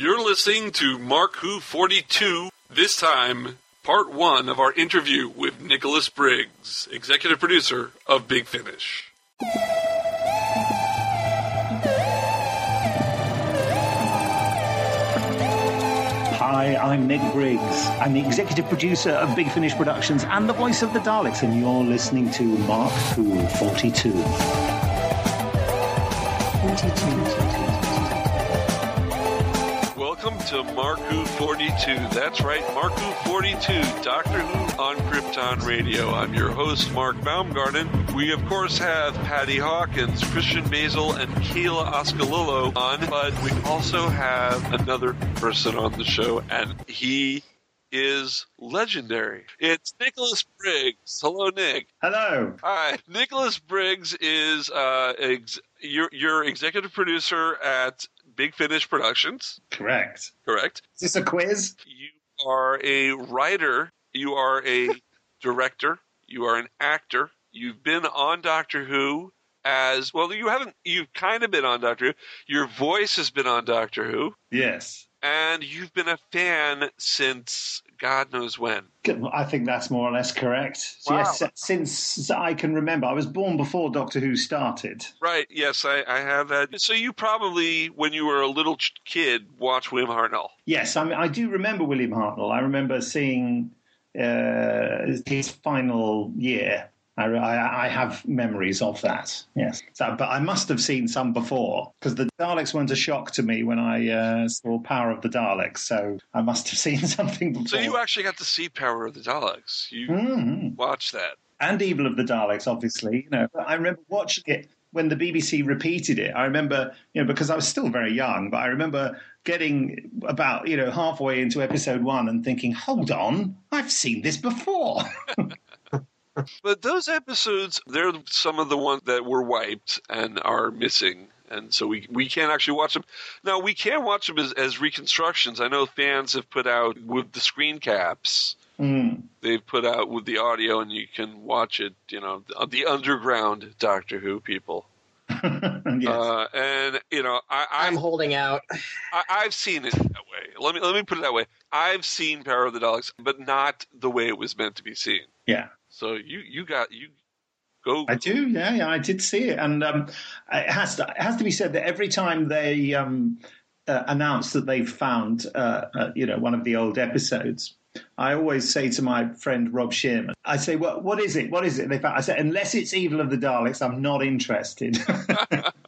You're listening to Mark Who 42, this time, part one of our interview with Nicholas Briggs, executive producer of Big Finish. Hi, I'm Nick Briggs. I'm the executive producer of Big Finish Productions and the voice of the Daleks, and you're listening to Mark Who 42. 42. To Mark Who 42. That's right, Mark Who 42, Doctor Who on Krypton Radio. I'm your host, Mark Baumgarten. We, of course, have Patty Hawkins, Christian Mazel, and Kayla Oscalillo on, but we also have another person on the show, and he is legendary. It's Nicholas Briggs. Hello, Nick. Hello. Hi, Nicholas Briggs is uh, ex- your, your executive producer at Big Finish Productions. Correct. Correct. Is this a quiz? You are a writer. You are a director. You are an actor. You've been on Doctor Who as well. You haven't. You've kind of been on Doctor Who. Your voice has been on Doctor Who, Yes. And you've been a fan since God knows when. I think that's more or less correct. Wow. Yes, since I can remember. I was born before Doctor Who started. Right? Yes, I, I have that. So you probably, when you were a little kid, watched William Hartnell. Yes, I, mean, I do remember William Hartnell. I remember seeing uh, his final year. I, I, I have memories of that. Yes, so, but I must have seen some before because the Daleks weren't a shock to me when I uh, saw Power of the Daleks. So I must have seen something before. So you actually got to see Power of the Daleks. You Mhm. watched that. and Evil of the Daleks, obviously. You know, But I remember watching it when the BBC repeated it. I remember, you know, because I was still very young, but I remember getting about, you know, halfway into episode one and thinking, "Hold on, I've seen this before." But those episodes, they're some of the ones that were wiped and are missing. And so we, we can't actually watch them. Now, we can watch them as, as reconstructions. I know fans have put out with the screen caps, Mm. they've put out with the audio, and you can watch it, you know, the, the underground Doctor Who people. yes. Uh, and, you know, I, I'm holding out. I, I've seen it that way. Let me, let me put it that way. I've seen Power of the Daleks, but not the way it was meant to be seen. yeah. So you, you got, you go. I do, yeah, yeah, I did see it, and um, it has to it has to be said that every time they um, uh, announce that they've found, uh, uh, you know, one of the old episodes, I always say to my friend Rob Shearman, I say, "Well, what is it? What is it?" They found. I said, "Unless it's Evil of the Daleks, I'm not interested."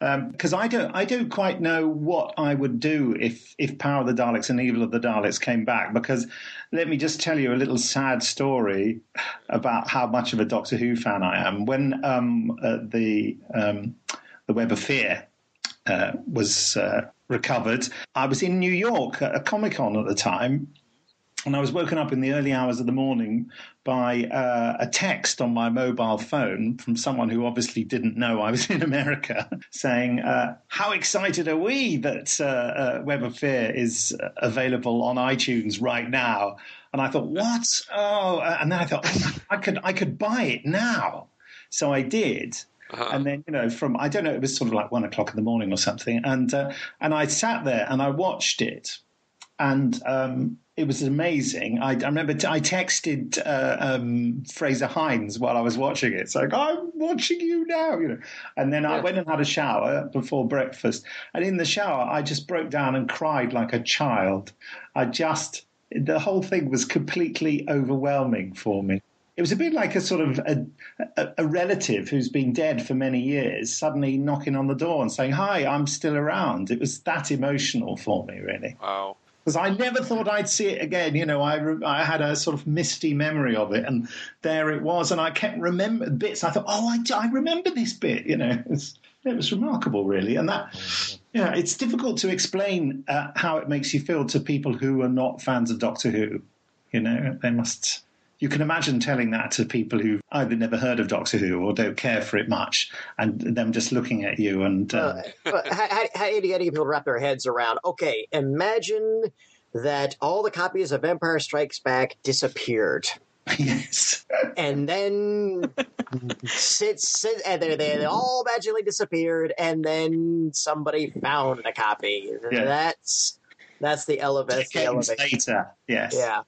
Because I don't, I don't quite know what I would do if if Power of the Daleks and Evil of the Daleks came back. Because let me just tell you a little sad story about how much of a Doctor Who fan I am. When um, uh, the um, the Web of Fear uh, was uh, recovered, I was in New York at a Comic Con at the time, and I was woken up in the early hours of the morning by uh, a text on my mobile phone from someone who obviously didn't know I was in America, saying, uh, "How excited are we that uh, uh, Web of Fear is uh, available on iTunes right now?" And I thought, "What? Oh!" And then I thought, oh, "I could, I could buy it now." So I did. Uh-huh. And then, you know, from I don't know, it was sort of like one o'clock in the morning or something, and uh, and I sat there and I watched it, and um, it was amazing. I, I remember t- I texted uh, um, Frazer Hines while I was watching it, saying, "I'm watching you now," you know. And then I went and had a shower before breakfast, and in the shower, I just broke down and cried like a child. I just the whole thing was completely overwhelming for me. It was a bit like a sort of a, a, a relative who's been dead for many years suddenly knocking on the door and saying, "Hi, I'm still around." It was that emotional for me, really Wow. Because I never thought I'd see it again. You know, I I had a sort of misty memory of it, and there it was, and I kept remember bits. I thought, oh, I, I remember this bit. You know, it was, it was remarkable, really, and that. Yeah, it's difficult to explain uh, how it makes you feel to people who are not fans of Doctor Who. You know, they must. You can imagine telling that to people who've either never heard of Doctor Who or don't care for it much, and them just looking at you and. Uh, Uh, how, how, do you get people to wrap their heads around? Okay, imagine that all the copies of Empire Strikes Back disappeared. yes. and then sit, sit, and they they all magically disappeared, and then somebody found a copy. Yeah. That's that's the elevator. The Decades later, yes. Yeah,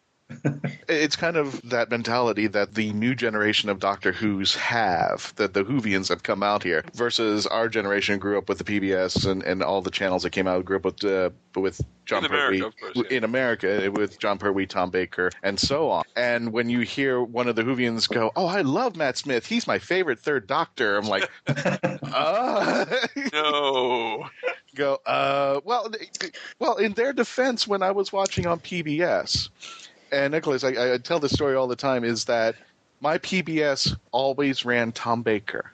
It's kind of that mentality that the new generation of Doctor Who's have, that the Whovians have come out here, versus our generation grew up with the PBS and, and all the channels that came out, grew up with, uh, with Jon In Pertwee. America, course, yeah. In America, with Jon Pertwee, Tom Baker, and so on. And when you hear one of the Whovians go, Oh, I love Matt Smith. He's my favorite third Doctor. I'm like, uh, No. go, uh, well, well, in their defense, when I was watching on PBS, and Nicholas, I, I tell this story all the time, is that my PBS always ran Tom Baker.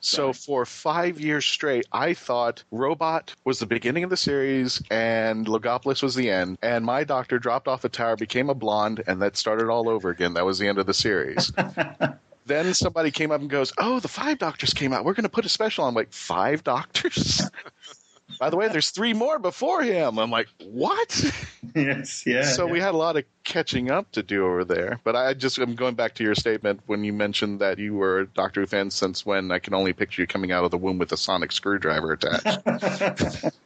So for five years straight, I thought Robot was the beginning of the series and Logopolis was the end. And my doctor dropped off the tower, became a blonde, and that started all over again. That was the end of the series. then somebody came up and goes, "Oh, the five doctors came out. We're going to put a special." I'm like, five doctors? By the way, there's three more before him. I'm like, what? yes, yeah. so yeah. we had a lot of catching up to do over there. But I just I'm going back to your statement when you mentioned that you were a Doctor Who fan since when I can only picture you coming out of the womb with a sonic screwdriver attached.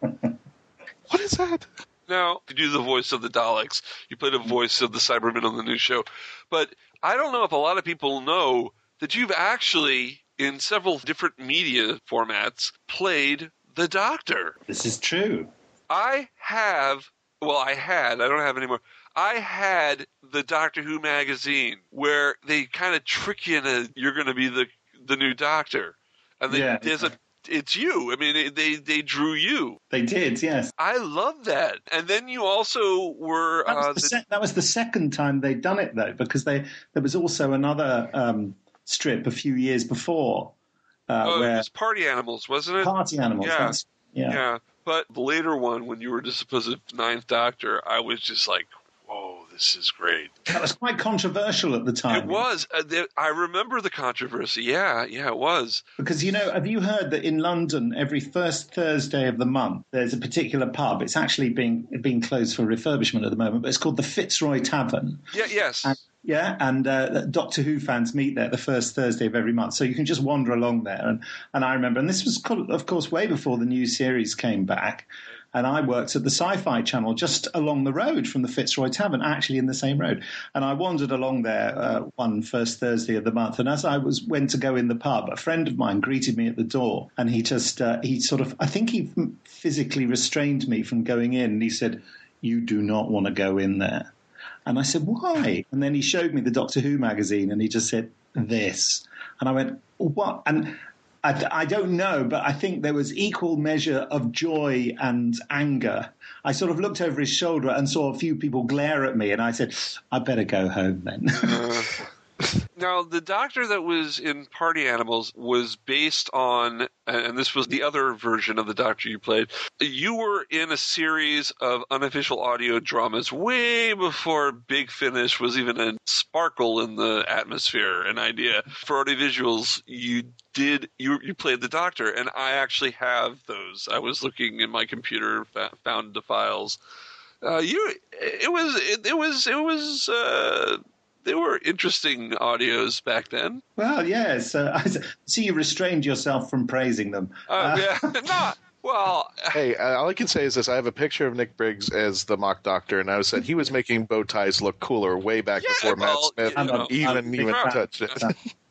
what is that? Now, you do the voice of the Daleks. You play the voice of the Cybermen on the new show. But I don't know if a lot of people know that you've actually, in several different media formats, played the Doctor. This is true. I have, well, I had, I don't have anymore. I had the Doctor Who magazine where they kind of trick you into you're going to be the the new Doctor, and they, Yeah. there's a it's you. I mean, they they drew you. They did, yes. I love that. And then you also were That was, uh, the se- that was the second time they'd done it, though, because they there was also another um, strip a few years before uh, oh, it was Party Animals, wasn't it? Party Animals. Yeah. yeah. yeah. But the later one, when you were the supposed to Ninth Doctor, I was just like, whoa, this is great. That was quite controversial at the time. It was. Uh, I remember the controversy. Yeah, yeah, it was. Because, you know, have you heard that in London, every first Thursday of the month, there's a particular pub? It's actually being, being closed for refurbishment at the moment, but it's called the Fitzroy Tavern. Yeah, yes. And, yeah, and uh, Doctor Who fans meet there the first Thursday of every month, so you can just wander along there. And and I remember, and this was of course way before the new series came back, and I worked at the Sci-Fi Channel just along the road from the Fitzroy Tavern, actually in the same road. And I wandered along there uh, one first Thursday of the month, and as I was went to go in the pub, a friend of mine greeted me at the door, and he just uh, he sort of I think he physically restrained me from going in, and he said, "You do not want to go in there." And I said, why? And then he showed me the Doctor Who magazine and he just said, this. And I went, what? And I, I don't know, but I think there was equal measure of joy and anger. I sort of looked over his shoulder and saw a few people glare at me, and I said, I better go home then. Now, the doctor that was in Party Animals was based on, and this was the other version of the doctor you played. You were in a series of unofficial audio dramas way before Big Finish was even a sparkle in the atmosphere, an idea. For audiovisuals, you did you you played the doctor, and I actually have those. I was looking in my computer, found the files. Uh, you, it was, it, it was, it was. Uh, they were interesting audios back then. well, yes. Uh, I see you restrained yourself from praising them. Uh, yeah, not well. Hey, uh, all I can say is this: I have a picture of Nick Briggs as the mock doctor, and I was said he was making bow ties look cooler way back Yeah, before well, Matt Smith you know, even I'm even touched it.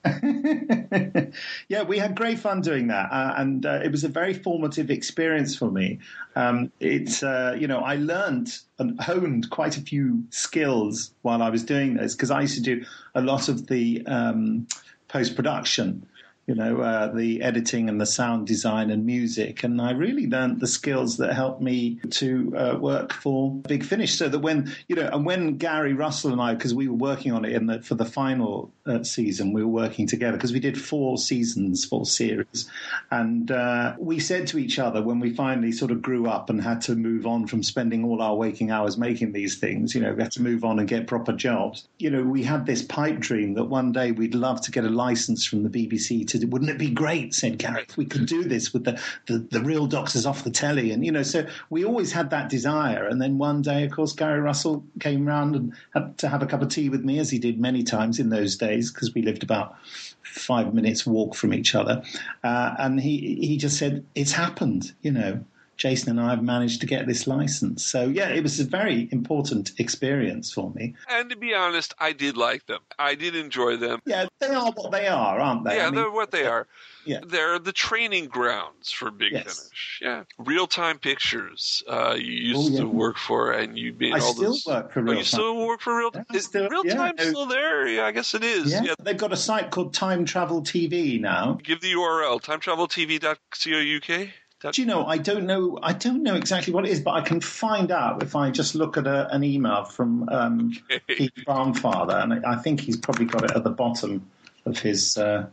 yeah, we had great fun doing that, uh, and uh, it was a very formative experience for me. Um, it's uh, you know I learned and honed quite a few skills while I was doing this because I used to do a lot of the um, post production. You know, uh, the editing and the sound design and music. And I really learned the skills that helped me to uh, work for Big Finish. So that when, you know, and when Gary Russell and I, because we were working on it in the, for the final uh, season, we were working together because we did four seasons, four series. And uh, we said to each other when we finally sort of grew up and had to move on from spending all our waking hours making these things, you know, we had to move on and get proper jobs. You know, we had this pipe dream that one day we'd love to get a license from the BBC to Wouldn't it be great, said Gary, if we could do this with the, the, the real doctors off the telly? And, you know, so we always had that desire. And then one day, of course, Gary Russell came round and had to have a cup of tea with me, as he did many times in those days, because we lived about five minutes walk from each other. Uh, and he, he just said, it's happened, you know. Jason and I have managed to get this license. So yeah, it was a very important experience for me. And to be honest, I did like them. I did enjoy them. Yeah, they are what they are, aren't they? Yeah, I mean, they're what they are. Yeah. They're the training grounds for Big Yes. Finish. Yeah. Reeltime Pictures, uh, you used Oh, yeah. to work for, and you made I all still those. work for Oh, Real you Time. still work for Reeltime? Yeah, Is still- Real yeah, Time still there? Yeah, I guess it is. Yeah, yeah. they've got a site called Time Travel TV now. Give the URL timetraveltv.co.uk. Dot- Do you know? I don't know. I don't know exactly what it is, but I can find out if I just look at a, an email from um, Pete Barnfather, and I, think he's probably got it at the bottom of his uh,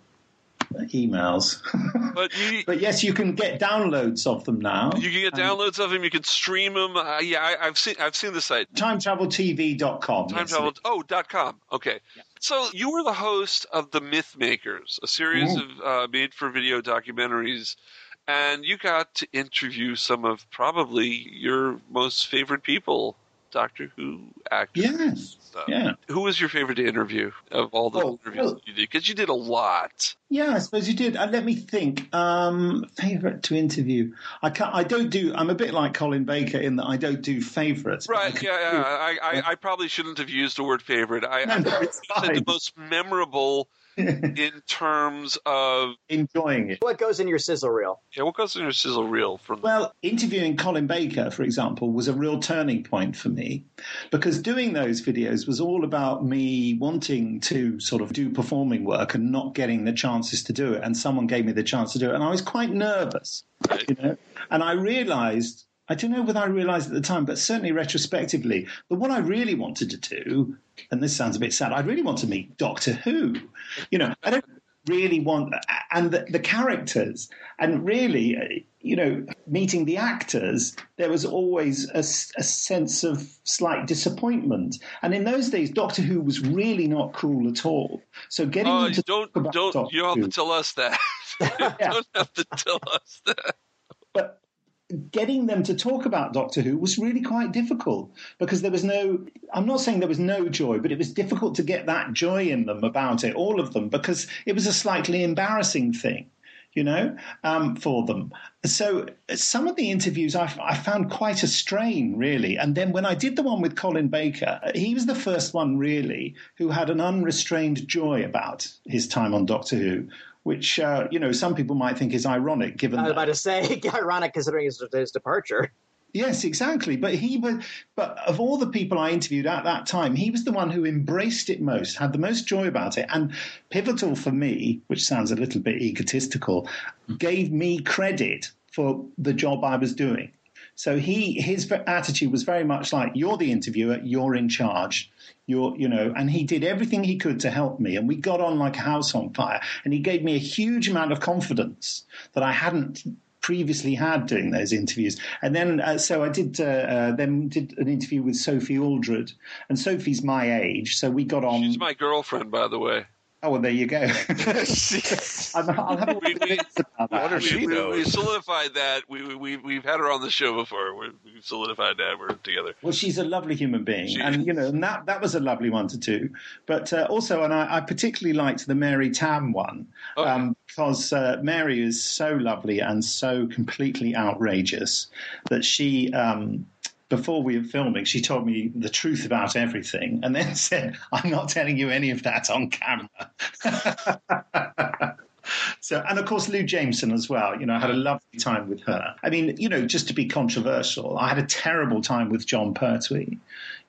emails. But you, but yes, you can get downloads of them now. you can get downloads of them. You can stream them. Uh, yeah, I, I've seen. I've seen the site. TimeTravelTV.com. Time travel. Oh, dot com. Okay. So you were the host of the Myth Makers, a series Ooh. of uh, made-for-video documentaries, and you got to interview some of probably your most favorite people, Doctor Who actors. Yes. Stuff. Yeah. Who was your favorite to interview of all the Oh, interviews well- you did? Because you did a lot. Yeah, I suppose you did. Uh, let me think. Um, favorite to interview. I can't. I don't do. I'm a bit like Colin Baker in that I don't do favorites. but I Right? Yeah. yeah. I, I, I probably shouldn't have used the word favorite. I, No, I no, it's said the most memorable in terms of Enjoying it. What goes in your sizzle reel? yeah. What goes in your sizzle reel from? Well, interviewing Colin Baker, for example, was a real turning point for me because doing those videos was all about me wanting to sort of do performing work and not getting the chances to do it. And someone gave me the chance to do it. And I was quite nervous, Right. you know. And I realized, I don't know whether I realized at the time, but certainly retrospectively, that what I really wanted to do, and this sounds a bit sad, I'd really want to meet Doctor Who. You know, I don't really want, and the, the characters, and really, uh, you know, meeting the actors, there was always a sense of slight disappointment. And in those days, Doctor Who was really not cool at all. So getting Oh, them to don't don't Doctor you don't have Who- to tell us that. you don't have to tell us that. but getting them to talk about Doctor Who was really quite difficult because there was no, I'm not saying there was no joy, but it was difficult to get that joy in them about it, all of them, because it was a slightly embarrassing thing. You know, um, for them. So some of the interviews I, I found quite a strain, really. And then when I did the one with Colin Baker, he was the first one really who had an unrestrained joy about his time on Doctor Who, which uh, you know some people might think is ironic, given that I was that about to say, ironic considering his, his departure. Yes, exactly. But he was, but of all the people I interviewed at that time, he was the one who embraced it most, had the most joy about it, and pivotal for me, which sounds a little bit egotistical, gave me credit for the job I was doing. So he, his attitude was very much like, "You're the interviewer, you're in charge." You're, you know, and he did everything he could to help me, and we got on like a house on fire. And he gave me a huge amount of confidence that I hadn't previously had doing those interviews. And then, uh, so I did uh, uh, then did an interview with Sophie Aldred, and Sophie's my age, so we got on. She's my girlfriend, by the way. Oh, well, there you go. I'm, I'll have a We- we- bit about that. What are she we, we, knows. we solidified that. We, we, we, we've had her on the show before. We, we've solidified that. We're together. Well, she's a lovely human being, She and you know, and that that was a lovely one to do. But uh, also, and I, I particularly liked the Mary Tamm one yeah. um, because uh, Mary is so lovely and so completely outrageous that she. Um, before we were filming, she told me the truth about everything, and then said, "I'm not telling you any of that on camera." So, and of course, Lou Jameson as well. You know, I had a lovely time with her. I mean, you know, just to be controversial, I had a terrible time with Jon Pertwee.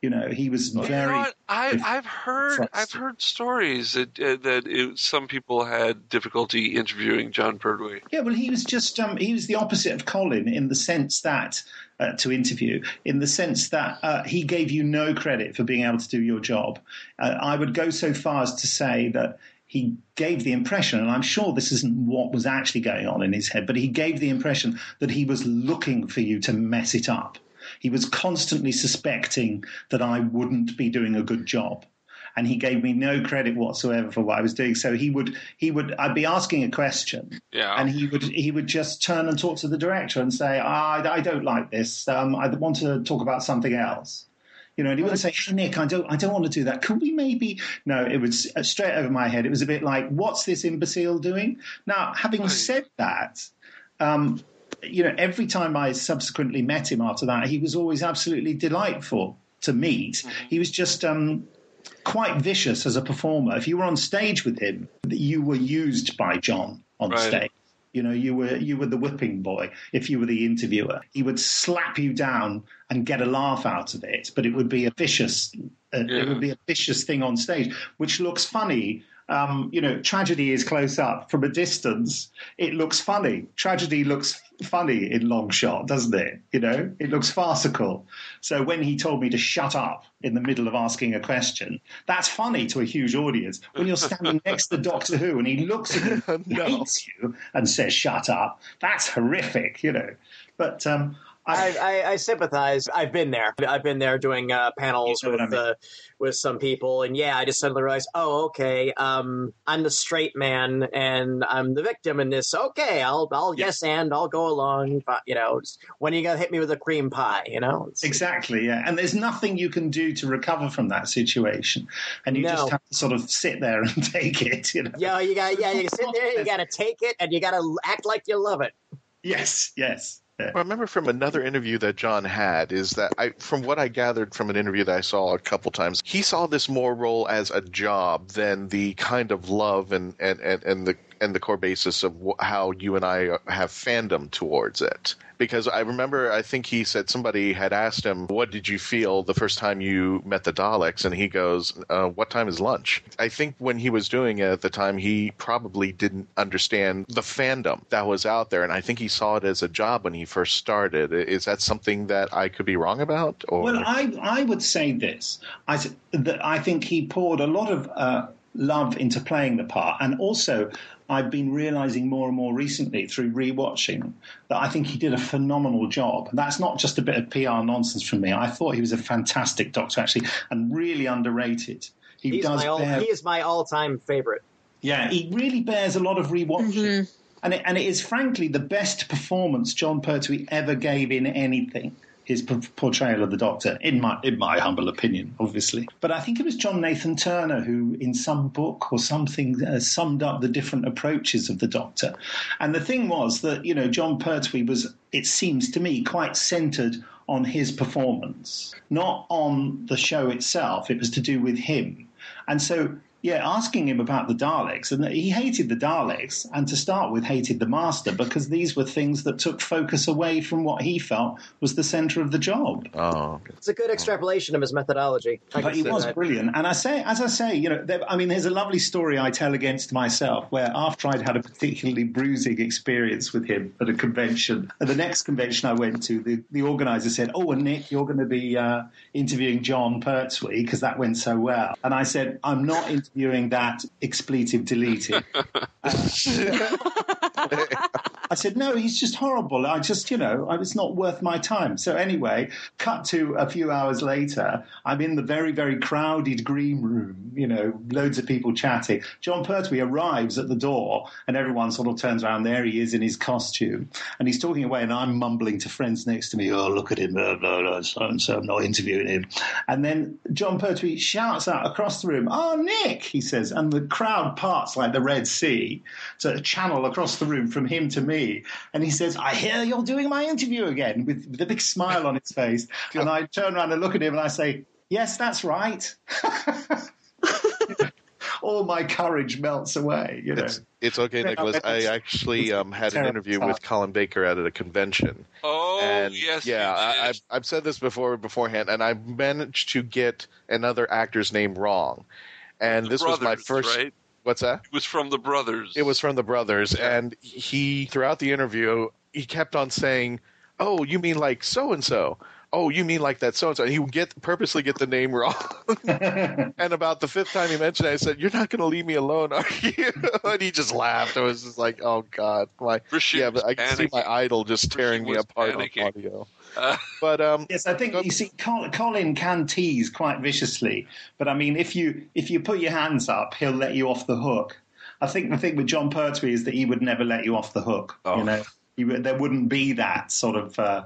You know, he was You know very. I, I've heard Trust. I've heard stories that uh, that it, some people had difficulty interviewing Jon Pertwee. Yeah, well, he was just um, he was the opposite of Colin in the sense that uh, to interview, in the sense that uh, he gave you no credit for being able to do your job. Uh, I would go so far as to say that he gave the impression, and I'm sure this isn't what was actually going on in his head, but he gave the impression that he was looking for you to mess it up. He was constantly suspecting that I wouldn't be doing a good job. and he gave me no credit whatsoever for what I was doing. So he would he would I'd be asking a question, Yeah. and he would he would just turn and talk to the director and say, ah, I, I don't like this. Um, I want to talk about something else. You know, and he wouldn't say, hey, Nick, I don't, I don't want to do that. Could we maybe? No, it was uh, straight over my head. It was a bit like, what's this imbecile doing? Now, having Right. said that, um, you know, every time I subsequently met him after that, he was always absolutely delightful to meet. He was just um, quite vicious as a performer. If you were on stage with him, you were used by Jon on Right. stage. You know, you were you were the whipping boy. If you were the interviewer, he would slap you down and get a laugh out of it, but it would be a vicious. Uh, Yeah. It would be a vicious thing on stage, which looks funny. Um, you know, tragedy is close up from a distance. It looks funny. Tragedy looks funny in long shot, doesn't it? You know, it looks farcical. So when he told me to shut up in the middle of asking a question, that's funny to a huge audience. When you're standing next to Doctor Who and he looks at you, No. hates you and says "shut up," that's horrific, you know. But um, I, I, I, sympathize. I've been there. I've been there doing uh, panels You know with I mean. uh, with some people, and yeah, I just suddenly realized, oh, okay, um, I'm the straight man, and I'm the victim in this. Okay, I'll, I'll Yeah. yes, and I'll go along. But you know, when are you gonna hit me with a cream pie? You know, It's- Exactly, yeah. And there's nothing you can do to recover from that situation. And you No. just have to sort of sit there and take it, you know. yeah, you got, yeah, you sit there, you got to take it, and you got to act like you love it. Yes, yes. Yeah. I remember from another interview that Jon had is that I, from what I gathered from an interview that I saw a couple times, he saw this more role as a job than the kind of love and and and, and the and the core basis of wh- how you and I have fandom towards it. Because I remember, I think he said somebody had asked him, "What did you feel the first time you met the Daleks?" And he goes, uh, "What time is lunch?" I think when he was doing it at the time, he probably didn't understand the fandom that was out there, and I think he saw it as a job when he first started. Is that something that I could be wrong about? Or Well, I, I would say this. I, th- I think he poured a lot of uh, love into playing the part. And also, I've been realizing more and more recently through rewatching that I think he did a phenomenal job. That's not just a bit of PR nonsense from me. I thought he was a fantastic doctor, actually, and really underrated. He He's does my all, bear- he is my all time favorite. yeah, he really bears a lot of rewatching. Mm-hmm. And, it, and it is frankly the best performance Jon Pertwee ever gave in anything. His portrayal of the Doctor, in my in my humble opinion, obviously. But I think it was John Nathan Turner who, in some book or something, uh, summed up the different approaches of the Doctor. And the thing was that you know Jon Pertwee was, it seems to me, quite centred on his performance, not on the show itself. It was to do with him. And so, yeah, asking him about the Daleks, and he hated the Daleks, and to start with, hated the Master because these were things that took focus away from what he felt was the centre of the job. oh. It's a good extrapolation of his methodology. I But he was that. brilliant, and I say, as I say, you know, there, I mean, there's a lovely story I tell against myself where after I'd had a particularly bruising experience with him at a convention, at the next convention I went to, the, the organizer said, "Oh, and Nick, you're going to be uh, interviewing Jon Pertwee because that went so well," and I said, "I'm not interviewing that expletive deleted." I said, no, he's just horrible. I just, you know, it's not worth my time. So anyway, cut to a few hours later, I'm in the very, very crowded green room, you know, loads of people chatting. Jon Pertwee arrives at the door and everyone sort of turns around. There he is in his costume and he's talking away and I'm mumbling to friends next to me, oh, look at him, blah, blah, blah, so and so, I'm not interviewing him. And then Jon Pertwee shouts out across the room, oh, Nick, he says, and the crowd parts like the Red Sea. So a channel across the room from him to me. And he says, I hear you're doing my interview again with, with a big smile on his face. And I turn around and look at him and I say, Yes, that's right. All my courage melts away, you know. It's, it's okay, Nicholas. I actually um, had an interview time. with Colin Baker at a convention. Oh, and yes. yeah, I. I've, I've said this before beforehand, and I managed to get another actor's name wrong. And The this was my first. Right? What's that? It was from the brothers. It was from the brothers, and he throughout the interview he kept on saying, "Oh, you mean like so and so." Oh, you mean like that so and so? He would get purposely get the name wrong. and about the fifth time he mentioned it, I said, "You're not going to leave me alone, are you?" and he just laughed. I was just like, "Oh God, my Rashid yeah." But I can see my idol just tearing me apart panicking. on audio. Uh, But um, Yes, I think you see, Colin can tease quite viciously, but I mean, if you if you put your hands up, he'll let you off the hook. I think the thing with Jon Pertwee is that he would never let you off the hook. Oh. You know, he, there wouldn't be that sort of. Uh,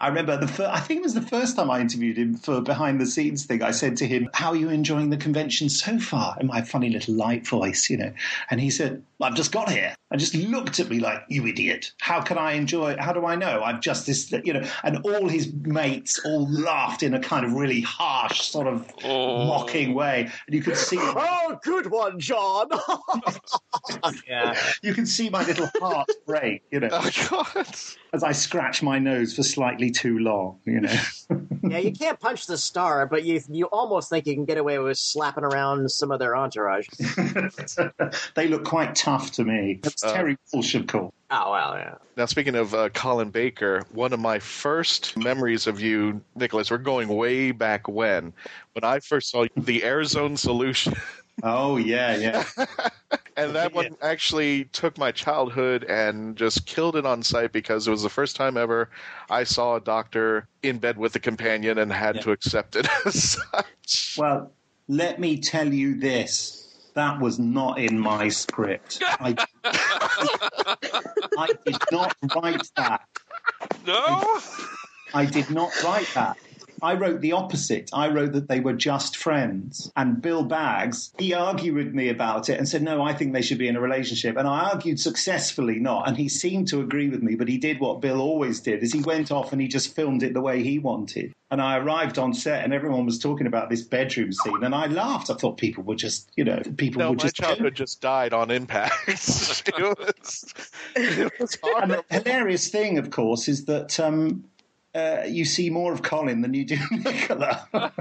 I remember the fir- I think it was the first time I interviewed him for behind the scenes thing. I said to him, "How are you enjoying the convention so far?" In my funny little light voice, you know, and he said, "I've just got here." And just looked at me like, "You idiot! How can I enjoy? it? How do I know? I've just this, you know." And all his mates all laughed in a kind of really harsh, sort of Oh. mocking way, and you could see Oh, good one, Jon. yeah. you can see my little heart break, you know, oh God, as I scratch my nose for slightly too long, you know. Yeah, you can't punch the star, but you you almost think you can get away with slapping around some of their entourage. they look quite tough to me. That's Uh, Terry Walsh, of course. Oh well, yeah. Now, speaking of uh, Colin Baker, one of my first memories of you, Nicholas, we're going way back when, when I first saw the Airzone Solution. Oh yeah, yeah. And that one actually took my childhood and just killed it on sight because it was the first time ever I saw a doctor in bed with a companion and had Yeah. to accept it as such. Well, let me tell you this. That was not in my script. I, I did not write that. no? I did not write that. I wrote the opposite. I wrote that they were just friends. And Bill Baggs, he argued with me about it and said, no, I think they should be in a relationship. And I argued successfully not. And he seemed to agree with me, but he did what Bill always did, is he went off and he just filmed it the way he wanted. And I arrived on set and everyone was talking about this bedroom scene. And I laughed. I thought people were just, you know, people No, were just. my just childhood just died on impact. it was, it was And the hilarious thing, of course, is that um, uh, you see more of Colin than you do Nicola.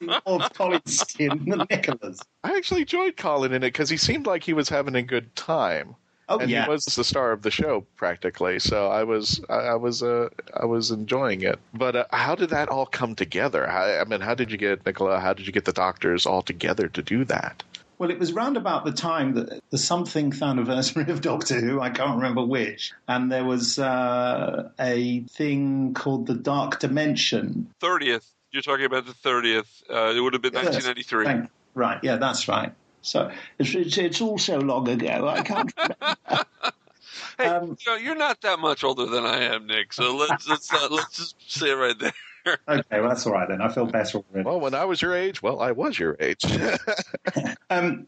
more of Colin's skin than Nicola's. I actually enjoyed Colin in it because he seemed like he was having a good time. Oh and yeah, he was the star of the show practically. So I was, I, I was, uh, I was enjoying it. But uh, how did that all come together? How, I mean, how did you get Nicola? How did you get the doctors all together to do that? Well, it was round about the time that the somethingth anniversary of Doctor Who, I can't remember which, and there was uh, a thing called the Dark Dimension. 30th. You're talking about the 30th. Uh, it would have been Yes, 1993. thank- right, yeah, that's right. So it's, it's, it's all so long ago, I can't remember. Hey, Um, you know, you're not that much older than I am, Nick. So let's let's not, let's just say it right there. Okay, well, that's all right then. I feel better already. Well, when I was your age, well, I was your age. Um,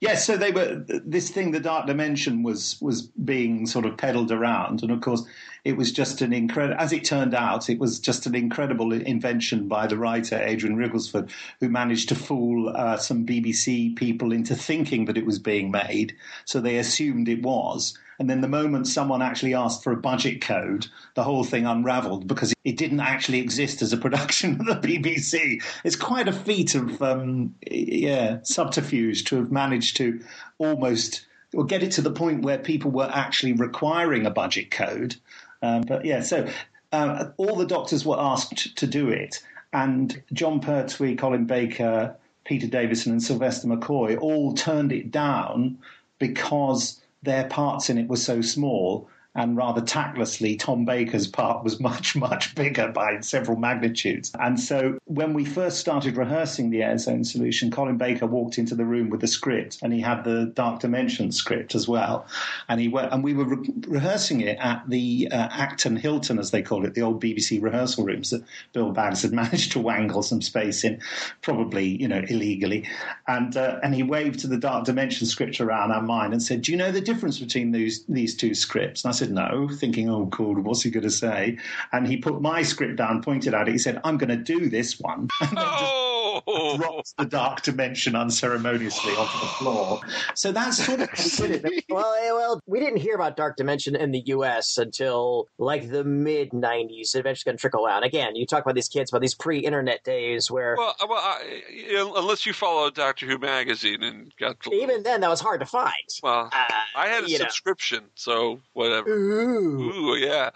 yes, so they were this thing, the dark dimension, was was being sort of peddled around, and of course, it was just an incredible. As it turned out, it was just an incredible invention by the writer Adrian Rigelsford, who managed to fool uh, some BBC people into thinking that it was being made, so they assumed it was. And then the moment someone actually asked for a budget code, the whole thing unraveled because it didn't actually exist as a production of the BBC. It's quite a feat of, um, yeah, subterfuge to have managed to almost or get it to the point where people were actually requiring a budget code. Um, but yeah, so uh, all the doctors were asked to do it, and Jon Pertwee, Colin Baker, Peter Davison, and Sylvester McCoy all turned it down because their parts in it were so small. And rather tactlessly, Tom Baker's part was much, much bigger by several magnitudes. And so when we first started rehearsing the Airzone solution, Colin Baker walked into the room with the script and he had the Dark Dimension script as well. And he went, and we were re- rehearsing it at the uh, Acton Hilton, as they call it, the old BBC rehearsal rooms that Bill Baggs had managed to wangle some space in, probably, you know, illegally. And, uh, and he waved to the Dark Dimension script around our mind and said, Do you know the difference between these, these two scripts? And I said, No, thinking, Oh, cool, what's he going to say? And he put my script down, pointed at it. He said, I'm going to do this one. Oh. And then just dropped the dark dimension unceremoniously onto the floor. So that's sort of how we did it. well, eh, well, we didn't hear about Dark Dimension in the U.S. until like the mid '90s. It eventually going to trickle out. Again, you talk about these kids about these pre-internet days where well, well I, you know, unless you follow Doctor Who magazine and got to, even then that was hard to find. well, Uh, I had a you know. subscription, so whatever. Ooh. Ooh, yeah.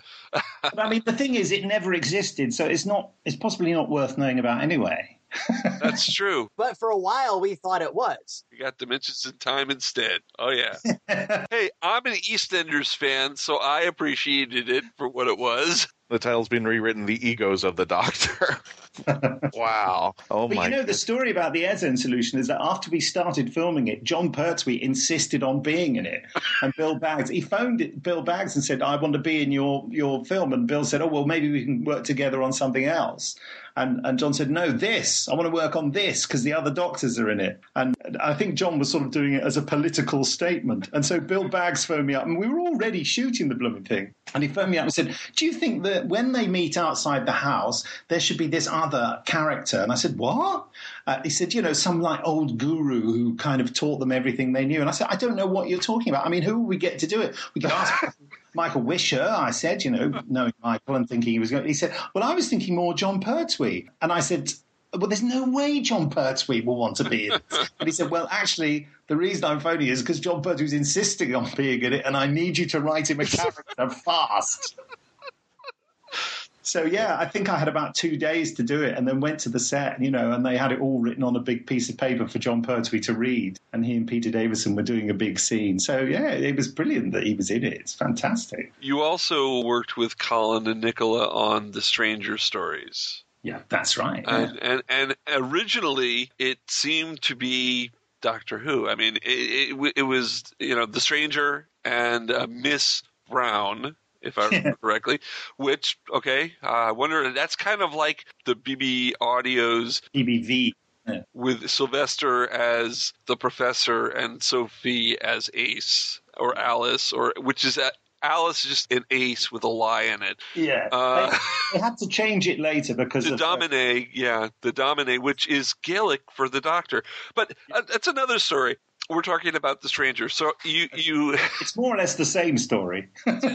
But I mean, the thing is, it never existed, so it's not. It's possibly not worth knowing about anyway. That's true. But for a while, we thought it was. You got Dimensions in Time instead. Oh yeah. hey, I'm an EastEnders fan, so I appreciated it for what it was. The title's been rewritten The Egos of the Doctor. wow. Oh But my you know, the story about the Airzone solution is that after we started filming it, Jon Pertwee insisted on being in it. And Bill Baggs, he phoned it, Bill Baggs and said, I want to be in your, your film. And Bill said, Oh, well, maybe we can work together on something else. And, and Jon said, No, this. I want to work on this because the other doctors are in it. And I think Jon was sort of doing it as a political statement. And so Bill Baggs phoned me up, and we were already shooting the blooming thing. And he phoned me up and said, Do you think that when they meet outside the house, there should be this other character? And I said, What? Uh, he said, You know, some like old guru who kind of taught them everything they knew. And I said, I don't know what you're talking about. I mean, who will we get to do it? We could ask. Michael Wisher, I said, you know, knowing Michael and thinking he was going. He said, "Well, I was thinking more Jon Pertwee," and I said, "Well, there's no way Jon Pertwee will want to be in it." And he said, "Well, actually, the reason I'm phoning is because Jon Pertwee's insisting on being in it, and I need you to write him a character fast." So yeah, I think I had about two days to do it, and then went to the set, you know, and they had it all written on a big piece of paper for Jon Pertwee to read, and he and Peter Davison were doing a big scene. So yeah, it was brilliant that he was in it. It's fantastic. You also worked with Colin and Nicola on the Stranger Stories. Yeah, that's right. yeah. And, and and originally it seemed to be Doctor Who. I mean, it, it, it was you know the Stranger and uh, Miss Brown, if I remember correctly. Which okay, uh, I wonder that's kind of like the BB Audio's EBV. with Sylvester as the professor and Sophie as Ace or Alice, or which is that Alice is just an ace with a lie in it. Yeah, Uh, they, they had to change it later because the of uh, Dominie, yeah, the Dominie, which is Gaelic for the Doctor. But uh, that's another story. We're talking about the stranger. So you you it's more or less the same story.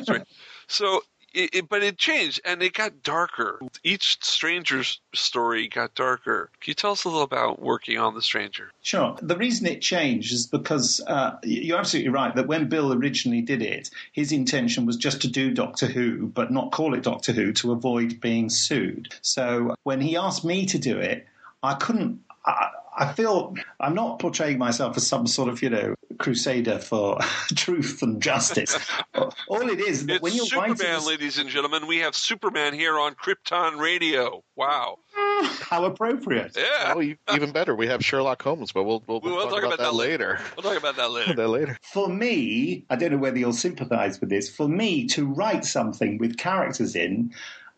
sorry. so it, it, but it changed and it got darker. Each stranger's story got darker. Can you tell us a little about working on the stranger? Sure. The reason it changed is because uh, you're absolutely right that when Bill originally did it, his intention was just to do Doctor Who, but not call it Doctor Who to avoid being sued. So when he asked me to do it, I couldn't. I, I feel I'm not portraying myself as some sort of, you know, crusader for truth and justice. All it is that It's when you're writing, Superman, a- ladies and gentlemen. We have Superman here on Krypton Radio. Wow. how appropriate. Yeah. Oh, e- even better. We have Sherlock Holmes, but we'll we'll, We'll talk, about, that later. We'll talk about that later. that later. for me, I don't know whether you'll sympathize with this, for me to write something with characters in,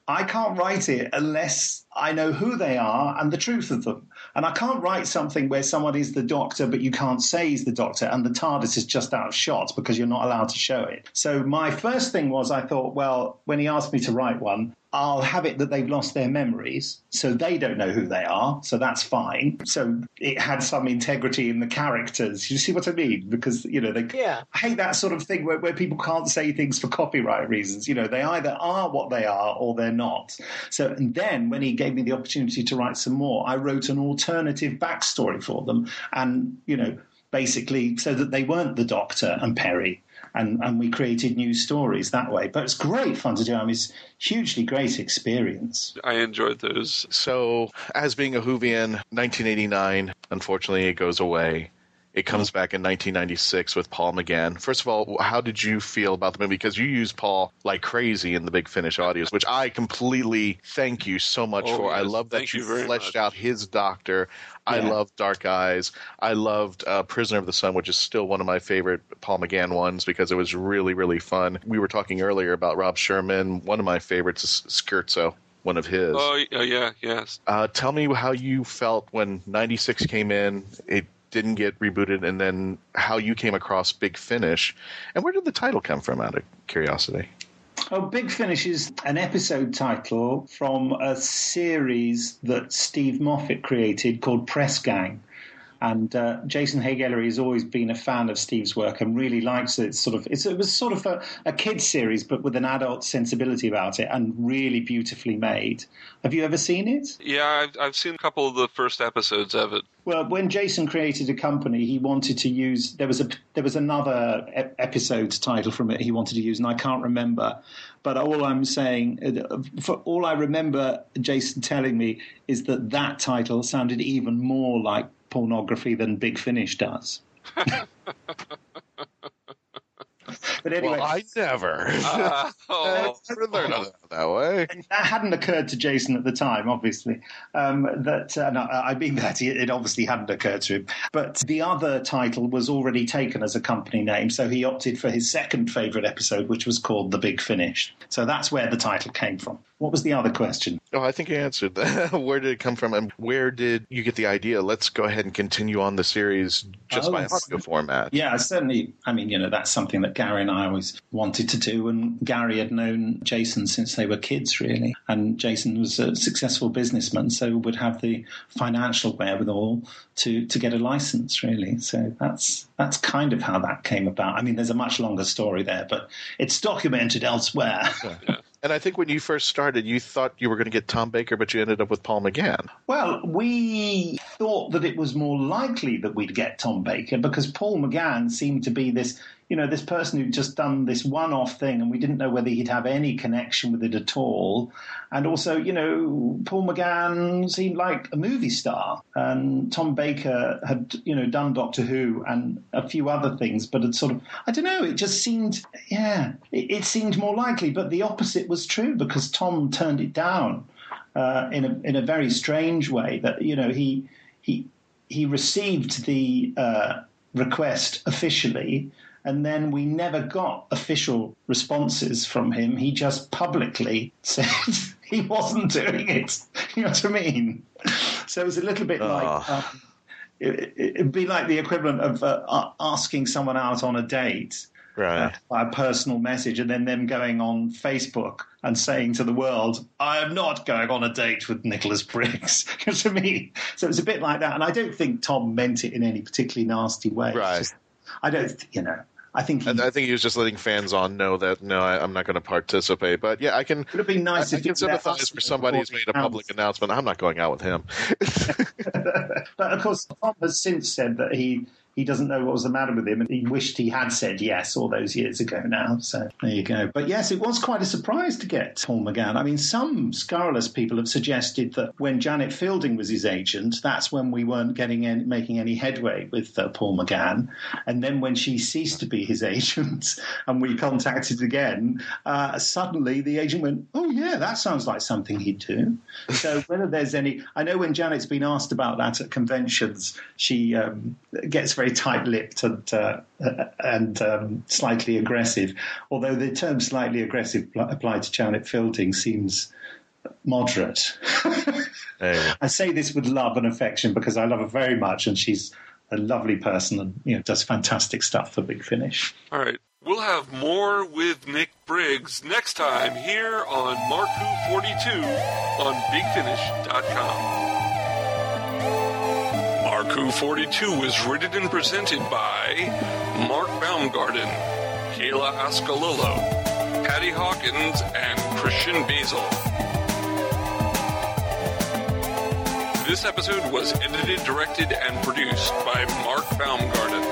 I can't write it unless I know who they are and the truth of them. And I can't write something where someone is the doctor, but you can't say he's the doctor, and the TARDIS is just out of shot because you're not allowed to show it. So my first thing was I thought, well, when he asked me to write one, I'll have it that they've lost their memories, so they don't know who they are, so that's fine. So it had some integrity in the characters. You see what I mean? Because, you know, they, Yeah. I hate that sort of thing where, where people can't say things for copyright reasons. You know, they either are what they are or they're not. So, and then when he gave me the opportunity to write some more, I wrote an alternative backstory for them. And, you know, basically so that they weren't the doctor and Peri. And, and we created new stories that way. But it's great fun to do. I mean, it's hugely great experience. I enjoyed those. So, as being a Whovian, 1989, unfortunately, it goes away. It comes back in 1996 with Paul McGann. First of all, how did you feel about the movie? Because you use Paul like crazy in the Big Finish audios, which I completely thank you so much Oh, for. I love that Thank you, you fleshed much. out his doctor. I Yeah. loved Dark Eyes. I loved uh, Prisoner of the Sun, which is still one of my favorite Paul McGann ones because it was really, really fun. We were talking earlier about Rob Shearman. One of my favorites is Scherzo, one of his. Oh, oh, yeah, yes. Uh, tell me how you felt when 96 came in, it didn't get rebooted, and then how you came across Big Finish. And where did the title come from, out of curiosity? Oh, Big Finish is an episode title from a series that Steve Moffat created called Press Gang. And uh, Jason Haigh has always been a fan of Steve's work and really likes it. It's sort of it was sort of a, a kids series, but with an adult sensibility about it, and really beautifully made. Have you ever seen it? Yeah, I've, I've seen a couple of the first episodes of it. Well, when Jason created a company, he wanted to use there was a there was another e- episode title from it he wanted to use, and I can't remember. But all I'm saying, uh, for all I remember, Jason telling me is that that title sounded even more like pornography than Big Finish does. But anyway, Well, I never. Uh, oh, never learned of that way. that hadn't occurred to Jason at the time, obviously. Um, that uh, no, I mean that it, it obviously hadn't occurred to him. But the other title was already taken as a company name, so he opted for his second favourite episode, which was called The Big Finish. So that's where the title came from. What was the other question? Oh, I think you answered that. where did it come from, and where did you get the idea? Let's go ahead and continue on the series just Oh, by audio format. Yeah, certainly. I mean, you know, that's something that Gary and I always wanted to do. And Gary had known Jason since they were kids, really. And Jason was a successful businessman, so would have the financial wherewithal to, to get a license, really. So that's that's kind of how that came about. I mean, there's a much longer story there, but it's documented elsewhere. And I think when you first started, you thought you were going to get Tom Baker, but you ended up with Paul McGann. Well, we thought that it was more likely that we'd get Tom Baker because Paul McGann seemed to be this, you know, this person who'd just done this one-off thing, and we didn't know whether he'd have any connection with it at all. And also, you know, Paul McGann seemed like a movie star, and Tom Baker had, you know, done Doctor Who and a few other things, but had sort of, I don't know, it just seemed, yeah, it, it seemed more likely. But the opposite was true because Tom turned it down uh, in a in a very strange way. That you know he he he received the uh, request officially, and then we never got official responses from him. He just publicly said he wasn't doing it. You know what I mean? So it was a little bit like. Ah. Um, it, it'd be like the equivalent of uh, asking someone out on a date Right. by a personal message and then them going on Facebook and saying to the world, I am not going on a date with Nicholas Briggs. you know what I mean? So it was a bit like that. And I don't think Tom meant it in any particularly nasty way. Right. just- I don't, you know, I think he would I think he was just letting fans on know that no, I, I'm not going to participate. But yeah, I can. have been I, I nice if can sympathize for somebody who's made a public announcement. I'm not going out with him. But of course, Tom has since said that he he doesn't know what was the matter with him, and he wished he had said yes all those years ago now. So there you go. But yes, it was quite a surprise to get Paul McGann. I mean, some scurrilous people have suggested that when Janet Fielding was his agent, that's when we weren't getting any, making any headway with uh, Paul McGann, and then when she ceased to be his agent and we contacted again, uh, suddenly the agent went, "Oh yeah, that sounds like something he'd do." So whether there's any, I know when Janet's been asked about that at conventions, she um, gets very tight-lipped and uh, and um, slightly aggressive. Although the term "slightly aggressive" pl- applied to Janet Fielding seems moderate. I say this with love and affection because I love her very much, and she's a lovely person and you know does fantastic stuff for Big Finish. all right. We'll have more with Nick Briggs next time here on Mark Who 42 on BigFinish.com. Who 42 is written and presented by Mark Baumgarten, Kayla Ascolillo, Patty Hawkins, and Christian Basil. This episode was edited, directed, and produced by Mark Baumgarten.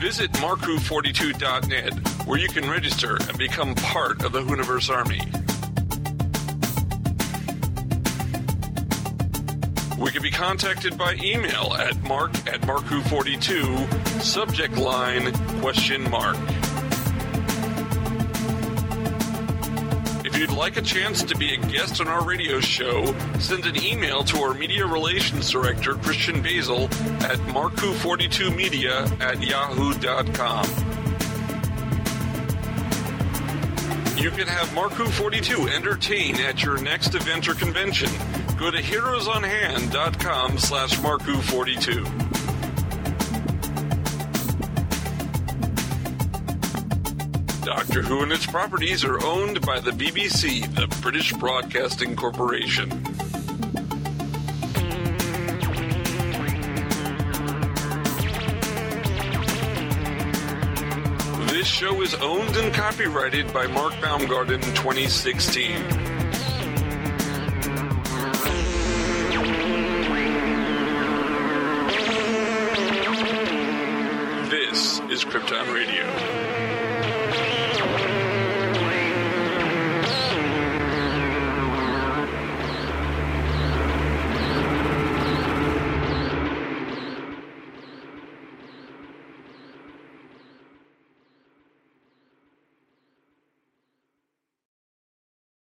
Visit markwho42.net where you can register and become part of the Whoniverse Army. We can be contacted by email at mark at markwho42, subject line question mark. If you'd like a chance to be a guest on our radio show, send an email to our media relations director, Christian Basil, at markwho42media at yahoo.com. You can have MarkWHO42 entertain at your next event or convention. Go to heroesonhand.com slash MarkWHO42. Doctor Who and its properties are owned by the BBC, the British Broadcasting Corporation. This show is owned and copyrighted by Mark Baumgarten 2016.